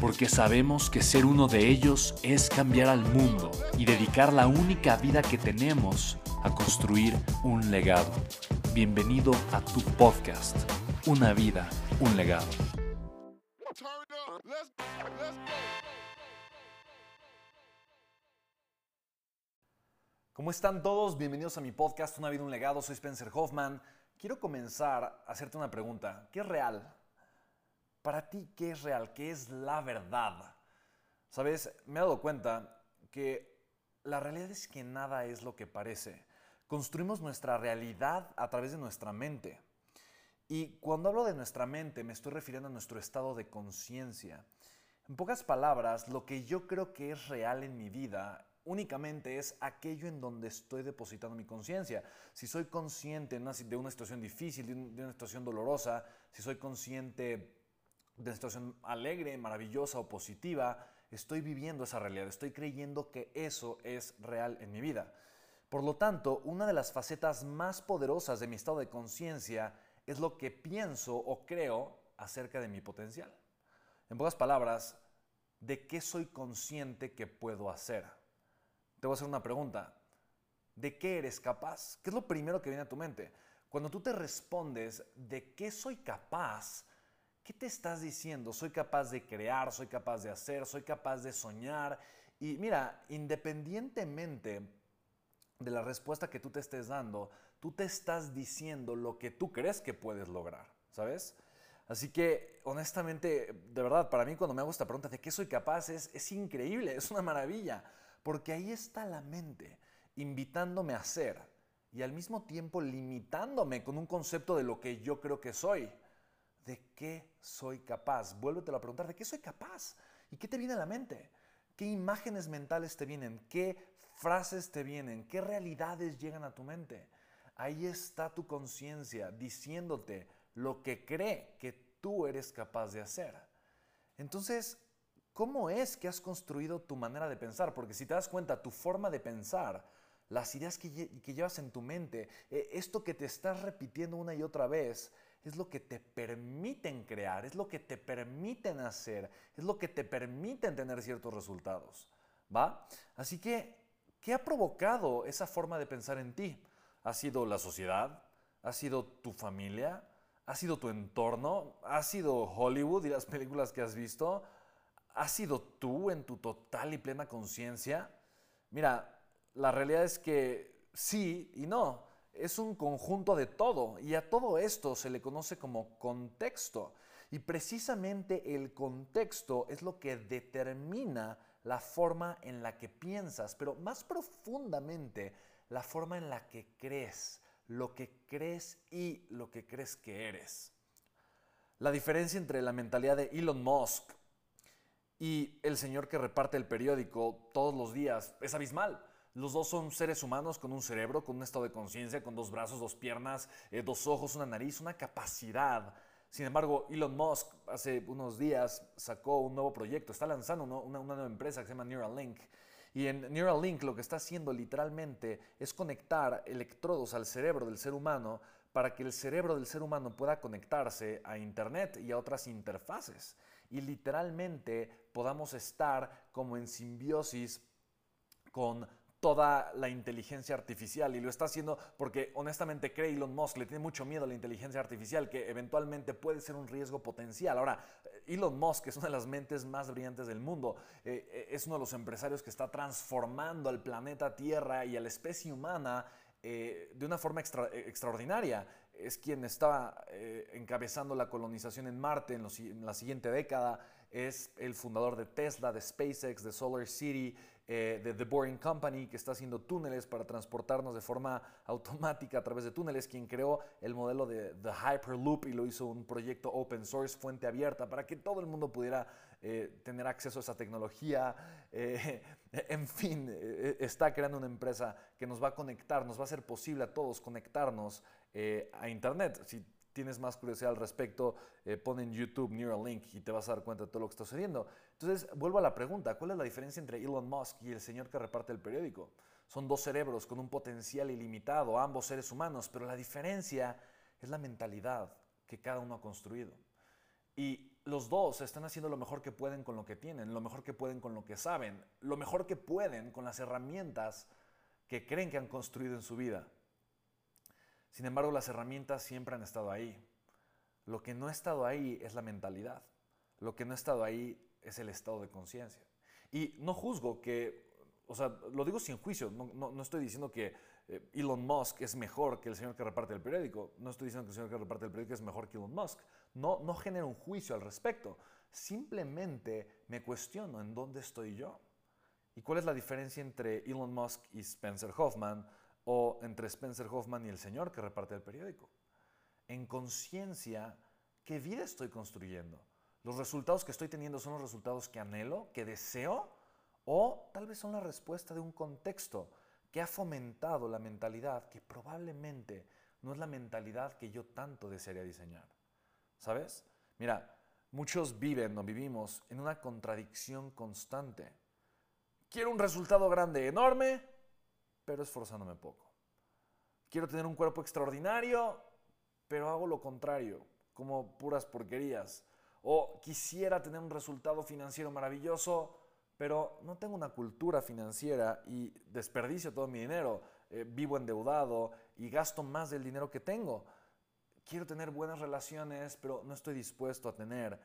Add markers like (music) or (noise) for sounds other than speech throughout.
porque sabemos que ser uno de ellos es cambiar al mundo y dedicar la única vida que tenemos a construir un legado. Bienvenido a tu podcast, Una vida, un legado. ¿Cómo están todos? Bienvenidos a mi podcast, Una vida, un legado. Soy Spencer Hoffman. Quiero comenzar a hacerte una pregunta. ¿Qué es real? Para ti, ¿qué es real? ¿Qué es la verdad? Sabes, me he dado cuenta que la realidad es que nada es lo que parece. Construimos nuestra realidad a través de nuestra mente. Y cuando hablo de nuestra mente, me estoy refiriendo a nuestro estado de conciencia. En pocas palabras, lo que yo creo que es real en mi vida únicamente es aquello en donde estoy depositando mi conciencia. Si soy consciente de una situación difícil, de una situación dolorosa, si soy consciente de situación alegre, maravillosa o positiva, estoy viviendo esa realidad, estoy creyendo que eso es real en mi vida. Por lo tanto, una de las facetas más poderosas de mi estado de conciencia es lo que pienso o creo acerca de mi potencial. En pocas palabras, ¿de qué soy consciente que puedo hacer? Te voy a hacer una pregunta. ¿De qué eres capaz? ¿Qué es lo primero que viene a tu mente? Cuando tú te respondes, ¿de qué soy capaz? ¿Qué te estás diciendo? Soy capaz de crear, soy capaz de hacer, soy capaz de soñar. Y mira, independientemente de la respuesta que tú te estés dando, tú te estás diciendo lo que tú crees que puedes lograr, ¿sabes? Así que, honestamente, de verdad, para mí cuando me hago esta pregunta de qué soy capaz, es, es increíble, es una maravilla, porque ahí está la mente invitándome a ser y al mismo tiempo limitándome con un concepto de lo que yo creo que soy. ¿De qué soy capaz? Vuélvetelo a preguntar, ¿de qué soy capaz? ¿Y qué te viene a la mente? ¿Qué imágenes mentales te vienen? ¿Qué frases te vienen? ¿Qué realidades llegan a tu mente? Ahí está tu conciencia diciéndote lo que cree que tú eres capaz de hacer. Entonces, ¿cómo es que has construido tu manera de pensar? Porque si te das cuenta, tu forma de pensar, las ideas que, llevas en tu mente, eh, esto que te estás repitiendo una y otra vez, es lo que te permiten crear, es lo que te permiten hacer, es lo que te permiten tener ciertos resultados. ¿Va? Así que, ¿qué ha provocado esa forma de pensar en ti? ¿Ha sido la sociedad? ¿Ha sido tu familia? ¿Ha sido tu entorno? ¿Ha sido Hollywood y las películas que has visto? ¿Ha sido tú en tu total y plena conciencia? Mira, la realidad es que sí y no es un conjunto de todo y a todo esto se le conoce como contexto. Y precisamente el contexto es lo que determina la forma en la que piensas, pero más profundamente la forma en la que crees, lo que crees y lo que crees que eres. La diferencia entre la mentalidad de Elon Musk y el señor que reparte el periódico todos los días es abismal. Los dos son seres humanos con un cerebro, con un estado de conciencia, con dos brazos, dos piernas, eh, dos ojos, una nariz, una capacidad. Sin embargo, Elon Musk hace unos días sacó un nuevo proyecto, está lanzando una, una nueva empresa que se llama Neuralink. Y en Neuralink lo que está haciendo literalmente es conectar electrodos al cerebro del ser humano para que el cerebro del ser humano pueda conectarse a Internet y a otras interfaces. Y literalmente podamos estar como en simbiosis con toda la inteligencia artificial y lo está haciendo porque honestamente cree Elon Musk, le tiene mucho miedo a la inteligencia artificial que eventualmente puede ser un riesgo potencial. Ahora, Elon Musk es una de las mentes más brillantes del mundo, eh, eh, es uno de los empresarios que está transformando al planeta Tierra y a la especie humana eh, de una forma extraordinaria. Es quien está encabezando la colonización en Marte en, en la siguiente década, es el fundador de Tesla, de SpaceX, de Solar City, eh, de The Boring Company, que está haciendo túneles para transportarnos de forma automática a través de túneles, quien creó el modelo de The Hyperloop y lo hizo un proyecto open source, fuente abierta, para que todo el mundo pudiera eh, tener acceso a esa tecnología. (laughs) Eh, en fin, está creando una empresa que nos va a conectar, nos va a hacer posible a todos conectarnos a Internet. Si tienes más curiosidad al respecto, eh, pon en YouTube Neuralink y te vas a dar cuenta de todo lo que está sucediendo. Entonces, vuelvo a la pregunta, ¿cuál es la diferencia entre Elon Musk y el señor que reparte el periódico? Son dos cerebros con un potencial ilimitado, ambos seres humanos, pero la diferencia es la mentalidad que cada uno ha construido. Y los dos están haciendo lo mejor que pueden con lo que tienen, lo mejor que pueden con lo que saben, lo mejor que pueden con las herramientas que creen que han construido en su vida. Sin embargo, las herramientas siempre han estado ahí. Lo que no ha estado ahí es la mentalidad. Lo que no ha estado ahí es el estado de conciencia. Y no juzgo que, o sea, lo digo sin juicio, no, estoy diciendo que eh, Elon Musk es mejor que el señor que reparte el periódico, no estoy diciendo que el señor que reparte el periódico es mejor que Elon Musk, no, no genero un juicio al respecto, simplemente me cuestiono en dónde estoy yo. ¿Y cuál es la diferencia entre Elon Musk y Spencer Hoffman o entre Spencer Hoffman y el señor que reparte el periódico. En conciencia, ¿qué vida estoy construyendo? ¿Los resultados que estoy teniendo son los resultados que anhelo, que deseo? ¿O tal vez son la respuesta de un contexto que ha fomentado la mentalidad que probablemente no es la mentalidad que yo tanto desearía diseñar? ¿Sabes? Mira, muchos viven o vivimos en una contradicción constante. Quiero un resultado grande, enorme, pero esforzándome poco. Quiero tener un cuerpo extraordinario, pero hago lo contrario, como puras porquerías. O quisiera tener un resultado financiero maravilloso, pero no tengo una cultura financiera y desperdicio todo mi dinero. Eh, vivo endeudado y gasto más del dinero que tengo. Quiero tener buenas relaciones, pero no estoy dispuesto a tener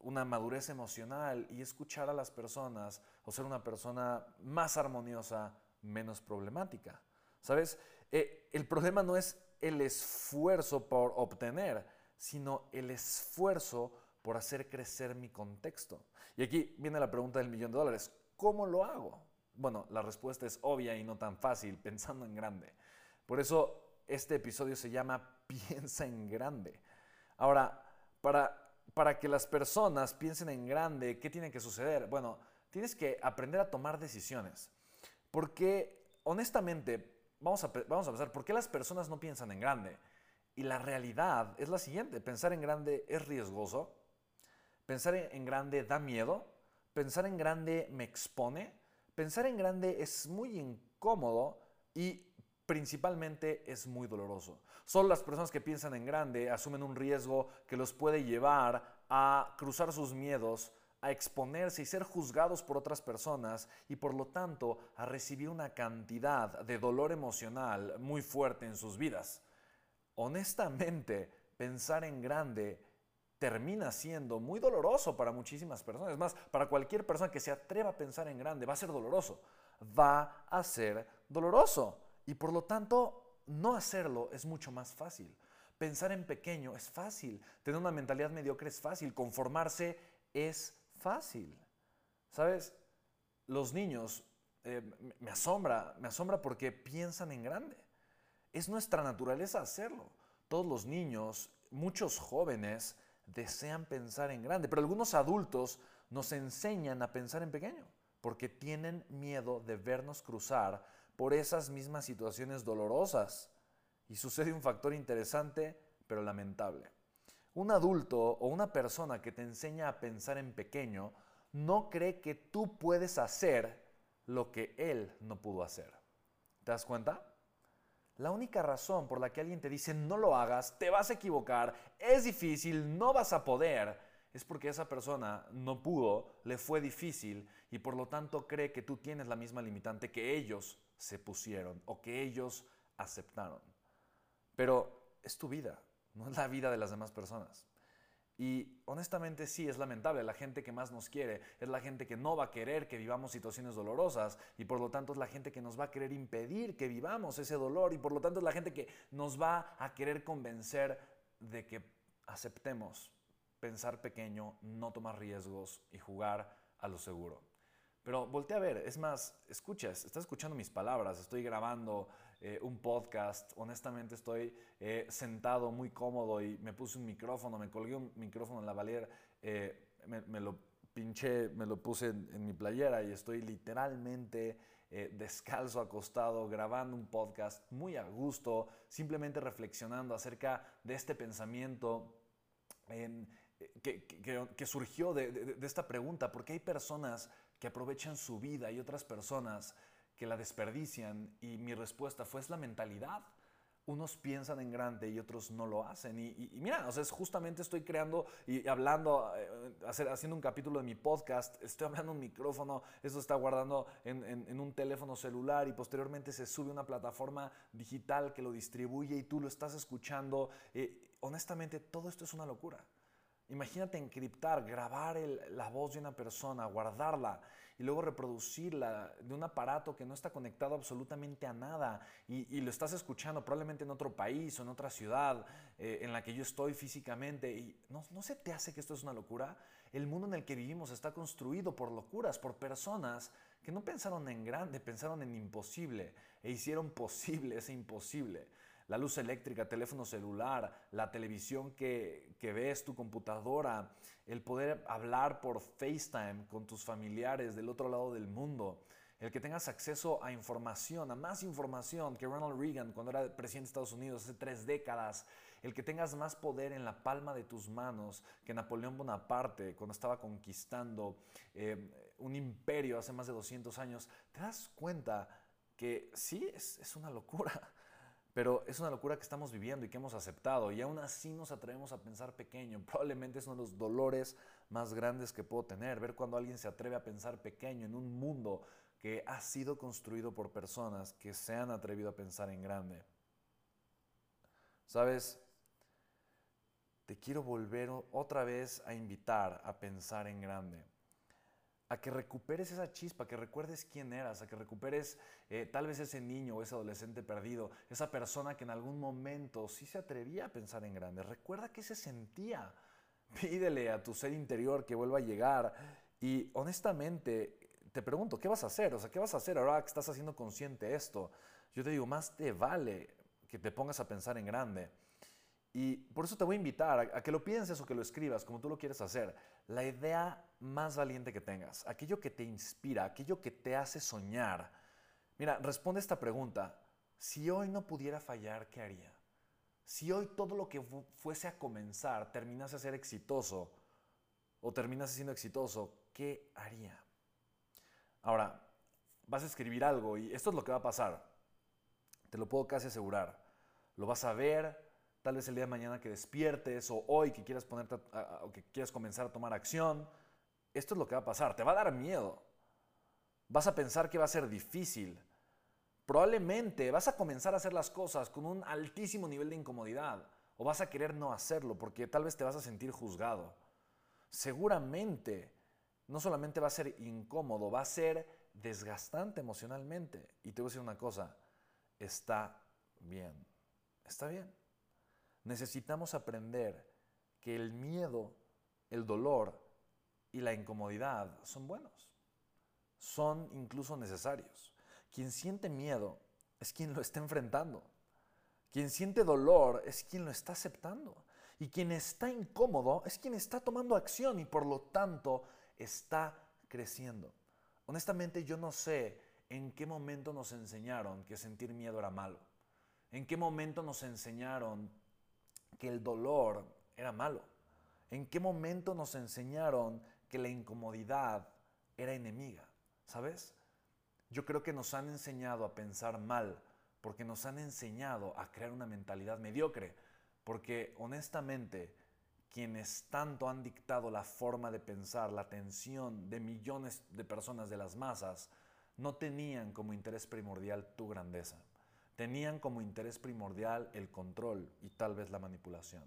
una madurez emocional y escuchar a las personas o ser una persona más armoniosa, menos problemática. ¿Sabes? Eh, el problema no es el esfuerzo por obtener, sino el esfuerzo por hacer crecer mi contexto. Y aquí viene la pregunta del millón de dólares. ¿Cómo lo hago? Bueno, la respuesta es obvia y no tan fácil, (laughs) pensando en grande. Por eso este episodio se llama (laughs) Piensa en grande. Ahora, para, para que las personas piensen en grande, ¿qué tiene que suceder? Bueno, tienes que aprender a tomar decisiones. Porque, honestamente, vamos a, vamos a pensar, ¿por qué las personas no piensan en grande? Y la realidad es la siguiente, pensar en grande es riesgoso, pensar en grande da miedo, pensar en grande me expone, pensar en grande es muy incómodo y principalmente es muy doloroso. Solo las personas que piensan en grande asumen un riesgo que los puede llevar a cruzar sus miedos a exponerse y ser juzgados por otras personas y por lo tanto a recibir una cantidad de dolor emocional muy fuerte en sus vidas. Honestamente, pensar en grande termina siendo muy doloroso para muchísimas personas. Es más, para cualquier persona que se atreva a pensar en grande, va a ser doloroso. Va a ser doloroso. Y por lo tanto, no hacerlo es mucho más fácil. Pensar en pequeño es fácil. Tener una mentalidad mediocre es fácil. Conformarse es fácil. ¿Sabes? Los niños eh, me asombra, me asombra porque piensan en grande. Es nuestra naturaleza hacerlo. Todos los niños, muchos jóvenes desean pensar en grande, pero algunos adultos nos enseñan a pensar en pequeño porque tienen miedo de vernos cruzar por esas mismas situaciones dolorosas. Y sucede un factor interesante, pero lamentable. Un adulto o una persona que te enseña a pensar en pequeño no cree que tú puedes hacer lo que él no pudo hacer. ¿Te das cuenta? La única razón por la que alguien te dice no lo hagas, te vas a equivocar, es difícil, no vas a poder, es porque esa persona no pudo, le fue difícil y por lo tanto cree que tú tienes la misma limitante que ellos se pusieron o que ellos aceptaron. Pero es tu vida, no es la vida de las demás personas. Y honestamente sí, es lamentable. La gente que más nos quiere es la gente que no va a querer que vivamos situaciones dolorosas y por lo tanto es la gente que nos va a querer impedir que vivamos ese dolor y por lo tanto es la gente que nos va a querer convencer de que aceptemos pensar pequeño, no tomar riesgos y jugar a lo seguro. Pero voltea a ver, es más, escuchas, estás escuchando mis palabras, estoy grabando eh, un podcast, honestamente estoy eh, sentado muy cómodo y me puse un micrófono, me colgué un micrófono en la valier, eh, me, lo pinché, me lo puse en, mi playera y estoy literalmente descalzo, acostado, grabando un podcast muy a gusto, simplemente reflexionando acerca de este pensamiento que, surgió de, de esta pregunta, porque hay personas que aprovechan su vida y otras personas que la desperdician y mi respuesta fue es la mentalidad. Unos piensan en grande y otros no lo hacen. Y, mira, o sea, es justamente estoy creando y hablando, eh, haciendo un capítulo de mi podcast, estoy hablando en un micrófono, eso está guardando en, un teléfono celular y posteriormente se sube una plataforma digital que lo distribuye y tú lo estás escuchando. Eh, honestamente, todo esto es una locura. Imagínate encriptar, grabar la voz de una persona, guardarla y luego reproducirla de un aparato que no está conectado absolutamente a nada y, lo estás escuchando probablemente en otro país o en otra ciudad eh, en la que yo estoy físicamente. Y no, ¿No se te hace que esto es una locura? El mundo en el que vivimos está construido por locuras, por personas que no pensaron en grande, pensaron en imposible e hicieron posible ese imposible la luz eléctrica, teléfono celular, la televisión que, ves, tu computadora, el poder hablar por FaceTime con tus familiares del otro lado del mundo, el que tengas acceso a información, a más información que Ronald Reagan cuando era presidente de Estados Unidos hace tres décadas, el que tengas más poder en la palma de tus manos que Napoleón Bonaparte cuando estaba conquistando eh, un imperio hace más de 200 años, te das cuenta que sí, es, es una locura. Pero es una locura que estamos viviendo y que hemos aceptado y aún así nos atrevemos a pensar pequeño. (laughs) Probablemente es uno de los dolores más grandes que puedo tener, ver cuando alguien se atreve a pensar pequeño en un mundo que ha sido construido por personas que se han atrevido a pensar en grande. ¿Sabes? Te quiero volver otra vez a invitar a pensar en grande a que recuperes esa chispa, que recuerdes quién eras, a que recuperes eh, tal vez ese niño o ese adolescente perdido, esa persona que en algún momento sí se atrevía a pensar en grande. Recuerda qué se sentía. Pídele a tu ser interior que vuelva a llegar. Y honestamente, te pregunto, ¿qué vas a hacer? O sea, ¿qué vas a hacer ahora que estás haciendo consciente esto? Yo te digo, más te vale que te pongas a pensar en grande. Y por eso te voy a invitar a, que lo pienses o que lo escribas como tú lo quieres hacer. La idea más valiente que tengas, aquello que te inspira, aquello que te hace soñar. Mira, responde esta pregunta. Si hoy no pudiera fallar, ¿qué haría? Si hoy todo lo que fuese a comenzar terminase a ser exitoso o terminase siendo exitoso, ¿qué haría? Ahora, vas a escribir algo y esto es lo que va a pasar. Te lo puedo casi asegurar. Lo vas a ver, tal vez el día de mañana que despiertes o hoy que quieras, ponerte o que quieras comenzar a tomar acción, esto es lo que va a pasar. Te va a dar miedo. Vas a pensar que va a ser difícil. Probablemente vas a comenzar a hacer las cosas con un altísimo nivel de incomodidad o vas a querer no hacerlo porque tal vez te vas a sentir juzgado. Seguramente no solamente va a ser incómodo, va a ser desgastante emocionalmente. Y te voy a decir una cosa, está bien, está bien necesitamos aprender que el miedo, el dolor y la incomodidad son buenos. Son incluso necesarios. Quien siente miedo es quien lo está enfrentando. Quien siente dolor es quien lo está aceptando. Y quien está incómodo es quien está tomando acción y por lo tanto está creciendo. Honestamente yo no sé en qué momento nos enseñaron que sentir miedo era malo. En qué momento nos enseñaron que el dolor era malo? ¿En qué momento nos enseñaron que la incomodidad era enemiga? ¿Sabes? Yo creo que nos han enseñado a pensar mal porque nos han enseñado a crear una mentalidad mediocre. Porque honestamente, quienes tanto han dictado la forma de pensar, la atención de millones de personas de las masas, no tenían como interés primordial tu grandeza. Tenían como interés primordial el control y tal vez la manipulación.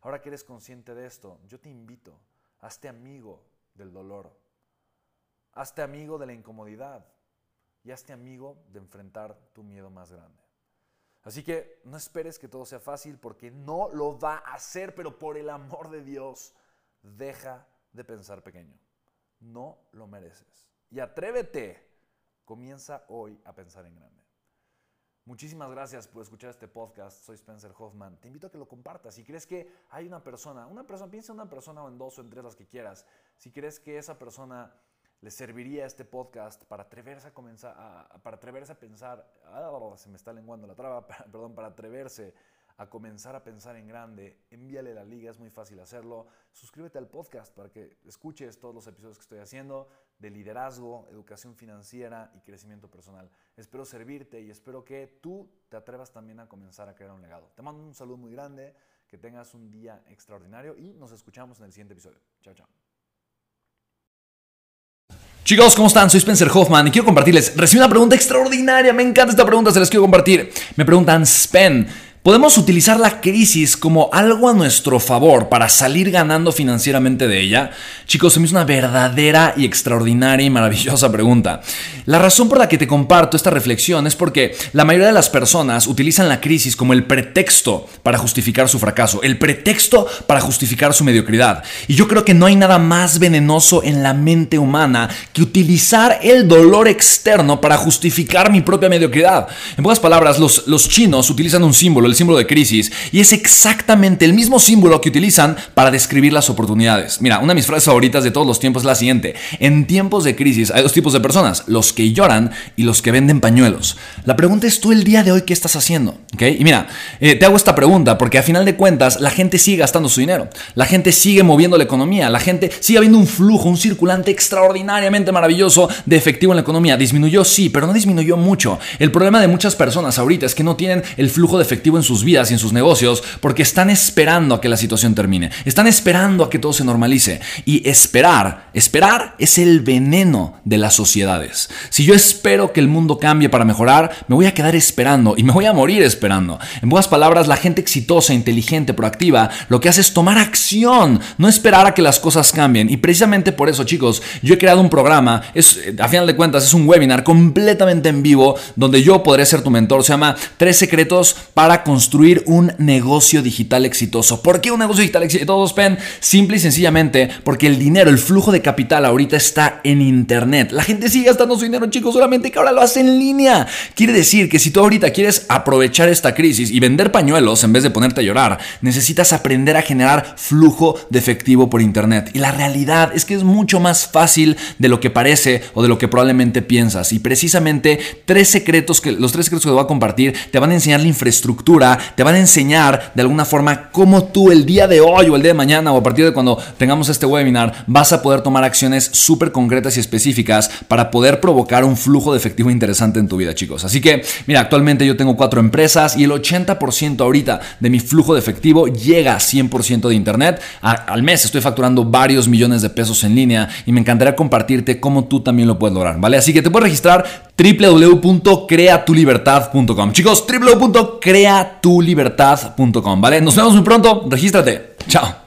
Ahora que eres consciente de esto, yo te invito, hazte amigo del dolor, hazte amigo de la incomodidad y hazte amigo de enfrentar tu miedo más grande. Así que no esperes que todo sea fácil porque no lo va a hacer, pero por el amor de Dios, deja de pensar pequeño. No lo mereces. Y atrévete. Comienza hoy a pensar en grande. Muchísimas gracias por escuchar este podcast. Soy Spencer Hoffman. Te invito a que lo compartas. Si crees que hay una persona, una persona, piensa en una persona o en dos o en tres las que quieras. Si crees que esa persona le serviría este podcast para atreverse a comenzar, para atreverse a pensar, ah, se me está lenguando la traba, (laughs) perdón, para atreverse a comenzar a pensar en grande, envíale la liga, es muy fácil hacerlo. Suscríbete al podcast para que escuches todos los episodios que estoy haciendo de liderazgo, educación financiera y crecimiento personal. Espero servirte y espero que tú te atrevas también a comenzar a crear un legado. Te mando un saludo muy grande, que tengas un día extraordinario y nos escuchamos en el siguiente episodio. Chao, chao. Chicos, ¿cómo están? Soy Spencer Hoffman y quiero compartirles. Recibí una pregunta extraordinaria, me encanta esta pregunta, se las quiero compartir. Me preguntan, Spen, Podemos utilizar la crisis como algo a nuestro favor para salir ganando financieramente de ella. Chicos, se me hizo una verdadera y extraordinaria y maravillosa pregunta. La razón por la que te comparto esta reflexión es porque la mayoría de las personas utilizan la crisis como el pretexto para justificar su fracaso, el pretexto para justificar su mediocridad. Y yo creo que no hay nada más venenoso en la mente humana que utilizar el dolor externo para justificar mi propia mediocridad. En pocas palabras, los, los chinos utilizan un símbolo el símbolo de crisis, y es exactamente el mismo símbolo que utilizan para describir las oportunidades. Mira, una de mis frases favoritas de todos los tiempos es la siguiente. En tiempos de crisis hay dos tipos de personas, los que lloran y los que venden pañuelos. La pregunta es tú el día de hoy qué estás haciendo. ¿Okay? Y mira, eh, te hago esta pregunta porque a final de cuentas la gente sigue gastando su dinero, la gente sigue moviendo la economía, la gente sigue habiendo un flujo, un circulante extraordinariamente maravilloso de efectivo en la economía. Disminuyó, sí, pero no disminuyó mucho. El problema de muchas personas ahorita es que no tienen el flujo de efectivo en sus vidas y en sus negocios porque están esperando a que la situación termine. Están esperando a que todo se normalice. Y esperar, esperar es el veneno de las sociedades. Si yo espero que el mundo cambie para mejorar, me voy a quedar esperando y me voy a morir esperando. En buenas palabras, la gente exitosa, inteligente, proactiva, lo que hace es tomar acción, no esperar a que las cosas cambien. Y precisamente por eso, chicos, yo he creado un programa, es, a final de cuentas, es un webinar completamente en vivo donde yo podré ser tu mentor. Se llama Tres secretos para construir un negocio digital exitoso. ¿Por qué un negocio digital exitoso, Pen? Simple y sencillamente porque el dinero, el flujo de capital ahorita está en Internet. La gente sigue gastando su dinero, chicos, solamente que ahora lo hace en línea. Quiere decir que si tú ahorita quieres aprovechar esta crisis y vender pañuelos en vez de ponerte a llorar, necesitas aprender a generar flujo de efectivo por Internet. Y la realidad es que es mucho más fácil de lo que parece o de lo que probablemente piensas. Y precisamente tres secretos que los tres secretos que te voy a compartir te van a enseñar la infraestructura te van a enseñar de alguna forma cómo tú el día de hoy o el día de mañana o a partir de cuando tengamos este webinar vas a poder tomar acciones súper concretas y específicas para poder provocar un flujo de efectivo interesante en tu vida, chicos. Así que, mira, actualmente yo tengo cuatro empresas y el 80% ahorita de mi flujo de efectivo llega a 100% de internet. al mes estoy facturando varios millones de pesos en línea y me encantaría compartirte cómo tú también lo puedes lograr, ¿vale? Así que te puedes registrar www.creatulibertad.com. Chicos, www.creatulibertad.com, ¿vale? Nos vemos muy pronto, regístrate. Chao.